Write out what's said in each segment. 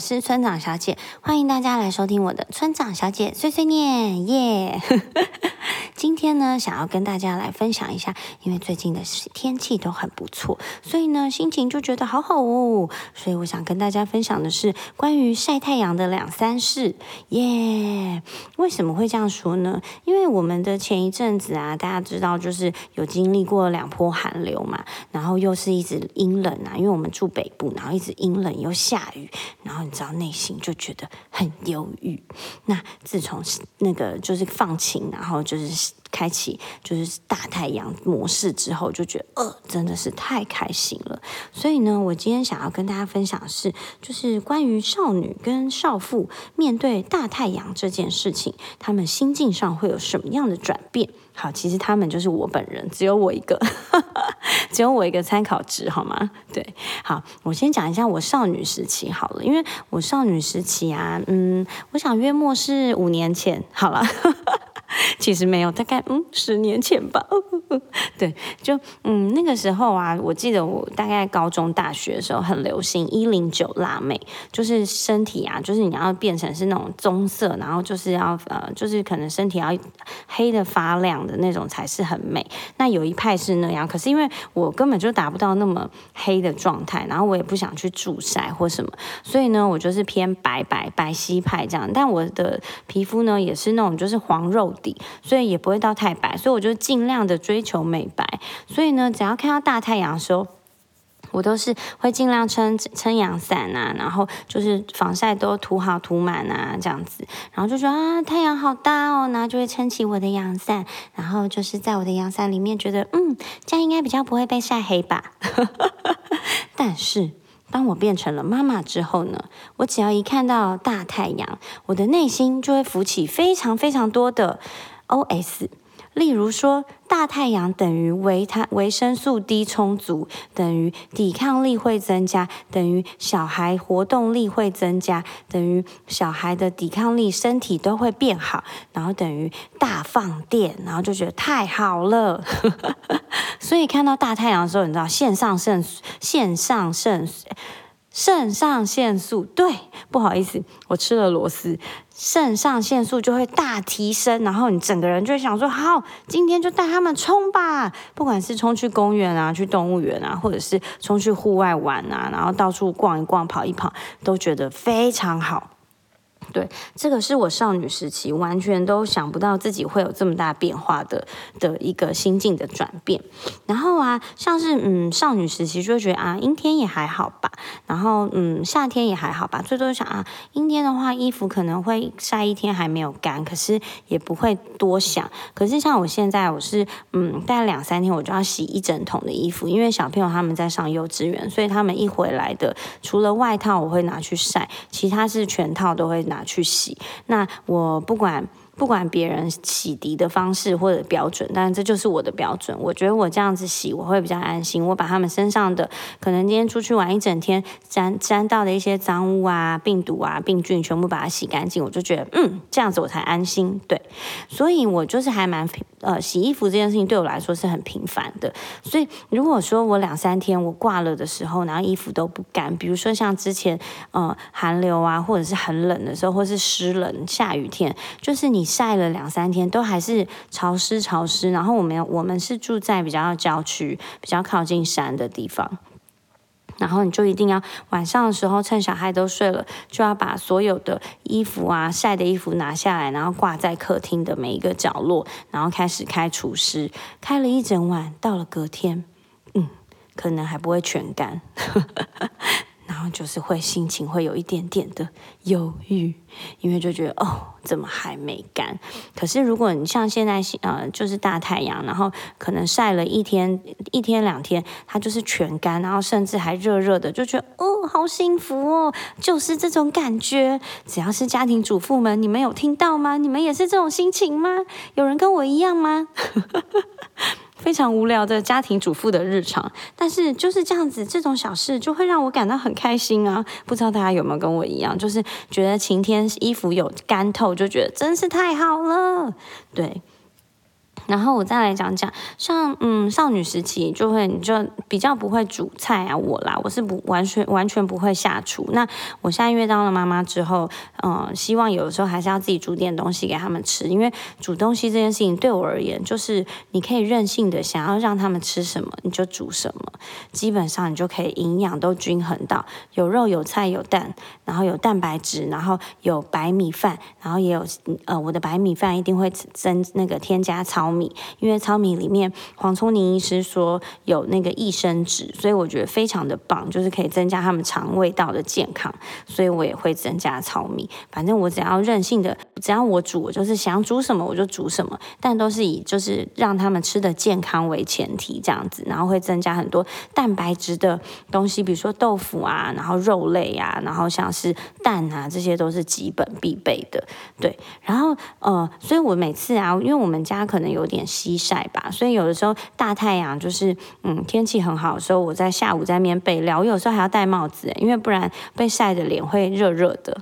是村长小姐，欢迎大家来收听我的村长小姐碎碎念耶。今天呢，想要跟大家来分享一下，因为最近的天气都很不错，所以呢，心情就觉得好好哦。所以我想跟大家分享的是关于晒太阳的两三事耶。为什么会这样说呢？因为我们的前一阵子啊，大家知道就是有经历过两波寒流嘛，然后又是一直阴冷啊，因为我们住北部，然后一直阴冷又下雨，然后你知道内心就觉得很忧郁。那自从那个就是放晴，然后就是。开启就是大太阳模式之后，就觉得呃真的是太开心了。所以呢，我今天想要跟大家分享的是，就是关于少女跟少妇面对大太阳这件事情，他们心境上会有什么样的转变？好，其实他们就是我本人，只有我一个，只有我一个参考值，好吗？对，好，我先讲一下我少女时期好了，因为我少女时期啊，嗯，我想约莫是五年前，好了。其实没有，大概嗯十年前吧。对，就嗯那个时候啊，我记得我大概高中、大学的时候很流行一零九辣妹，就是身体啊，就是你要变成是那种棕色，然后就是要呃，就是可能身体要黑的发亮的那种才是很美。那有一派是那样，可是因为我根本就达不到那么黑的状态，然后我也不想去助晒或什么，所以呢，我就是偏白白白皙派这样。但我的皮肤呢，也是那种就是黄肉底。所以也不会到太白，所以我就尽量的追求美白。所以呢，只要看到大太阳的时候，我都是会尽量撑撑阳伞啊，然后就是防晒都涂好涂满啊，这样子，然后就说啊，太阳好大哦，然后就会撑起我的阳伞，然后就是在我的阳伞里面觉得，嗯，这样应该比较不会被晒黑吧。但是。当我变成了妈妈之后呢，我只要一看到大太阳，我的内心就会浮起非常非常多的 OS。例如说，大太阳等于维他维生素 D 充足，等于抵抗力会增加，等于小孩活动力会增加，等于小孩的抵抗力身体都会变好，然后等于大放电，然后就觉得太好了。所以看到大太阳的时候，你知道线上肾线上肾肾上腺素，对，不好意思，我吃了螺丝，肾上腺素就会大提升，然后你整个人就会想说，好，今天就带他们冲吧，不管是冲去公园啊，去动物园啊，或者是冲去户外玩啊，然后到处逛一逛，跑一跑，都觉得非常好。对，这个是我少女时期完全都想不到自己会有这么大变化的的一个心境的转变。然后啊，像是嗯少女时期就觉得啊阴天也还好吧，然后嗯夏天也还好吧，最多想啊阴天的话衣服可能会晒一天还没有干，可是也不会多想。可是像我现在我是嗯大概两三天我就要洗一整桶的衣服，因为小朋友他们在上幼稚园，所以他们一回来的除了外套我会拿去晒，其他是全套都会拿。去洗，那我不管。不管别人洗涤的方式或者标准，但这就是我的标准。我觉得我这样子洗，我会比较安心。我把他们身上的可能今天出去玩一整天沾沾到的一些脏污啊、病毒啊、病菌，全部把它洗干净，我就觉得嗯，这样子我才安心。对，所以我就是还蛮呃，洗衣服这件事情对我来说是很频繁的。所以如果说我两三天我挂了的时候，然后衣服都不干，比如说像之前呃寒流啊，或者是很冷的时候，或是湿冷下雨天，就是你。晒了两三天，都还是潮湿潮湿。然后我们我们是住在比较郊区、比较靠近山的地方。然后你就一定要晚上的时候，趁小孩都睡了，就要把所有的衣服啊、晒的衣服拿下来，然后挂在客厅的每一个角落，然后开始开除湿，开了一整晚，到了隔天，嗯，可能还不会全干。后就是会心情会有一点点的忧郁，因为就觉得哦，怎么还没干？可是如果你像现在呃，就是大太阳，然后可能晒了一天、一天两天，它就是全干，然后甚至还热热的，就觉得哦，好幸福哦，就是这种感觉。只要是家庭主妇们，你们有听到吗？你们也是这种心情吗？有人跟我一样吗？非常无聊的家庭主妇的日常，但是就是这样子，这种小事就会让我感到很开心啊！不知道大家有没有跟我一样，就是觉得晴天衣服有干透，就觉得真是太好了。对，然后我再来讲讲，像嗯少女时期就会你就比较不会煮菜啊，我啦我是不完全完全不会下厨。那我现在因为当了妈妈之后，嗯，希望有的时候还是要自己煮点东西给他们吃，因为煮东西这件事情对我而言，就是你可以任性的想要让他们吃什么你就煮什么，基本上你就可以营养都均衡到有肉有菜有蛋，然后有蛋白质，然后有白米饭，然后也有呃我的白米饭一定会增那个添加糙米。米，因为糙米里面黄聪宁医师说有那个益生脂，所以我觉得非常的棒，就是可以增加他们肠胃道的健康，所以我也会增加糙米。反正我只要任性的，只要我煮，我就是想煮什么我就煮什么，但都是以就是让他们吃的健康为前提这样子，然后会增加很多蛋白质的东西，比如说豆腐啊，然后肉类啊，然后像是蛋啊，这些都是基本必备的。对，然后呃，所以我每次啊，因为我们家可能有。点西晒吧，所以有的时候大太阳就是嗯天气很好的时候，我在下午在面备料，有时候还要戴帽子，因为不然被晒的脸会热热的。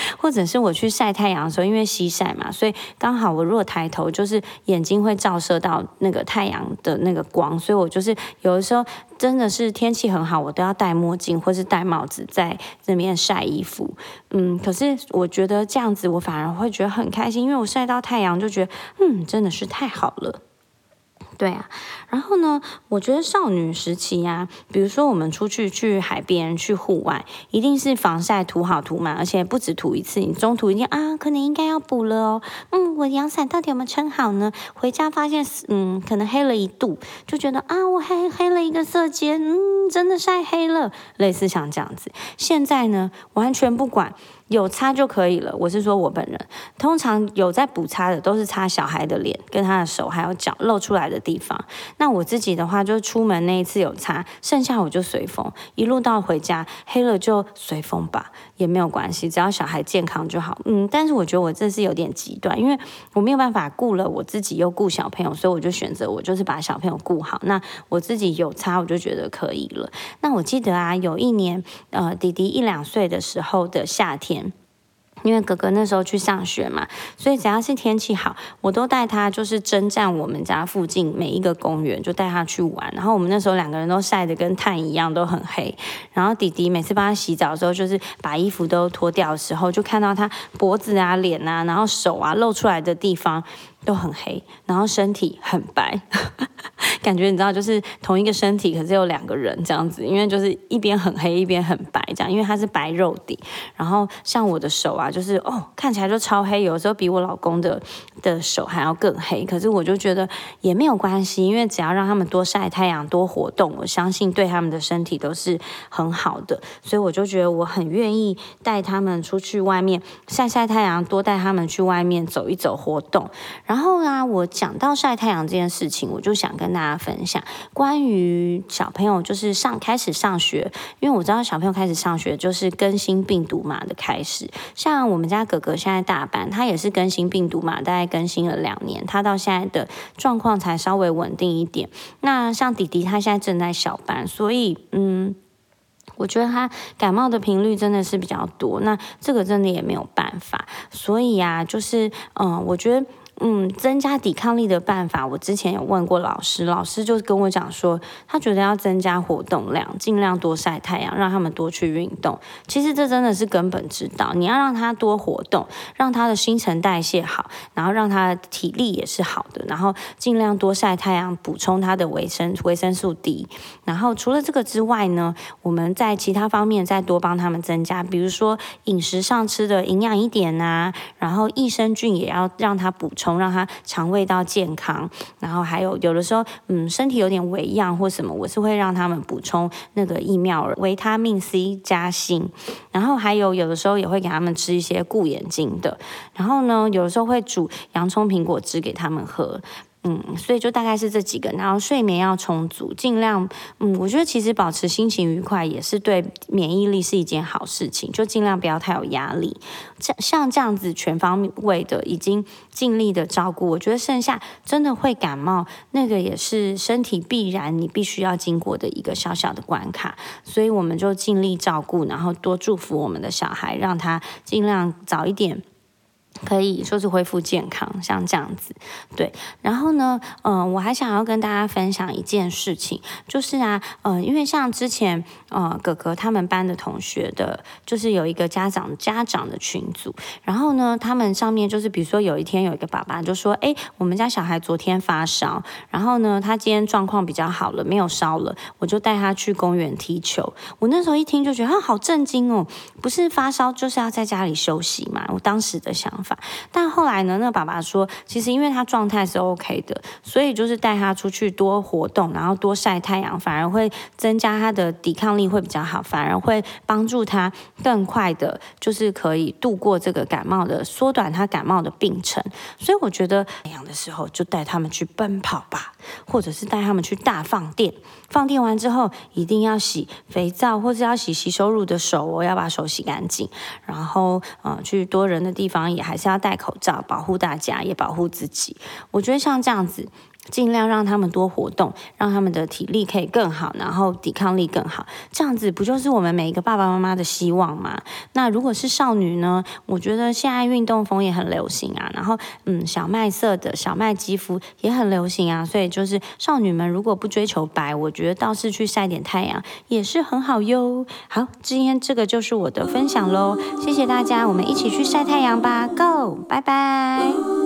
或者是我去晒太阳的时候，因为西晒嘛，所以刚好我如果抬头，就是眼睛会照射到那个太阳的那个光，所以我就是有的时候真的是天气很好，我都要戴墨镜或是戴帽子在这边晒衣服。嗯，可是我觉得这样子我反而会觉得很开心，因为我晒到太阳就觉得嗯真的是太好了。对啊，然后呢？我觉得少女时期呀，比如说我们出去去海边、去户外，一定是防晒涂好涂满，而且不止涂一次，你中途一定啊，可能应该要补了哦。嗯，我阳伞到底有没有撑好呢？回家发现嗯，可能黑了一度，就觉得啊，我黑黑了一个色阶，嗯，真的晒黑了，类似像这样子。现在呢，完全不管。有擦就可以了。我是说，我本人通常有在补擦的，都是擦小孩的脸、跟他的手还有脚露出来的地方。那我自己的话，就出门那一次有擦，剩下我就随风，一路到回家黑了就随风吧，也没有关系，只要小孩健康就好。嗯，但是我觉得我这是有点极端，因为我没有办法顾了我自己又顾小朋友，所以我就选择我就是把小朋友顾好。那我自己有擦，我就觉得可以了。那我记得啊，有一年呃，弟弟一两岁的时候的夏天。因为哥哥那时候去上学嘛，所以只要是天气好，我都带他就是征战我们家附近每一个公园，就带他去玩。然后我们那时候两个人都晒得跟炭一样，都很黑。然后弟弟每次帮他洗澡的时候，就是把衣服都脱掉的时候，就看到他脖子啊、脸啊，然后手啊露出来的地方。都很黑，然后身体很白，感觉你知道，就是同一个身体，可是有两个人这样子，因为就是一边很黑，一边很白这样，因为它是白肉底。然后像我的手啊，就是哦，看起来就超黑，有时候比我老公的的手还要更黑。可是我就觉得也没有关系，因为只要让他们多晒太阳、多活动，我相信对他们的身体都是很好的。所以我就觉得我很愿意带他们出去外面晒晒太阳，多带他们去外面走一走、活动。然后呢，我讲到晒太阳这件事情，我就想跟大家分享关于小朋友就是上开始上学，因为我知道小朋友开始上学就是更新病毒码的开始。像我们家哥哥现在大班，他也是更新病毒码，大概更新了两年，他到现在的状况才稍微稳定一点。那像弟弟，他现在正在小班，所以嗯，我觉得他感冒的频率真的是比较多。那这个真的也没有办法，所以呀，就是嗯，我觉得。嗯，增加抵抗力的办法，我之前有问过老师，老师就跟我讲说，他觉得要增加活动量，尽量多晒太阳，让他们多去运动。其实这真的是根本之道，你要让他多活动，让他的新陈代谢好，然后让他的体力也是好的，然后尽量多晒太阳，补充他的维生维生素 D。然后除了这个之外呢，我们在其他方面再多帮他们增加，比如说饮食上吃的营养一点啊，然后益生菌也要让他补充。从让他肠胃道健康，然后还有有的时候，嗯，身体有点微恙或什么，我是会让他们补充那个疫苗维他命 C 加锌，然后还有有的时候也会给他们吃一些固眼睛的，然后呢，有的时候会煮洋葱苹果汁给他们喝。嗯，所以就大概是这几个，然后睡眠要充足，尽量，嗯，我觉得其实保持心情愉快也是对免疫力是一件好事情，就尽量不要太有压力。像像这样子全方位的已经尽力的照顾，我觉得剩下真的会感冒，那个也是身体必然你必须要经过的一个小小的关卡，所以我们就尽力照顾，然后多祝福我们的小孩，让他尽量早一点。可以说是恢复健康，像这样子，对。然后呢，嗯，我还想要跟大家分享一件事情，就是啊，呃，因为像之前，呃，哥哥他们班的同学的，就是有一个家长家长的群组，然后呢，他们上面就是比如说有一天有一个爸爸就说，哎，我们家小孩昨天发烧，然后呢，他今天状况比较好了，没有烧了，我就带他去公园踢球。我那时候一听就觉得啊，好震惊哦，不是发烧就是要在家里休息嘛，我当时的想法。但后来呢，那爸爸说，其实因为他状态是 OK 的，所以就是带他出去多活动，然后多晒太阳，反而会增加他的抵抗力会比较好，反而会帮助他更快的，就是可以度过这个感冒的，缩短他感冒的病程。所以我觉得太阳的时候就带他们去奔跑吧，或者是带他们去大放电。放电完之后一定要洗肥皂，或者要洗洗手乳的手，我要把手洗干净。然后，呃，去多人的地方也还是要戴口罩，保护大家，也保护自己。我觉得像这样子。尽量让他们多活动，让他们的体力可以更好，然后抵抗力更好，这样子不就是我们每一个爸爸妈妈的希望吗？那如果是少女呢？我觉得现在运动风也很流行啊，然后嗯，小麦色的小麦肌肤也很流行啊，所以就是少女们如果不追求白，我觉得倒是去晒点太阳也是很好哟。好，今天这个就是我的分享喽，谢谢大家，我们一起去晒太阳吧，Go，拜拜。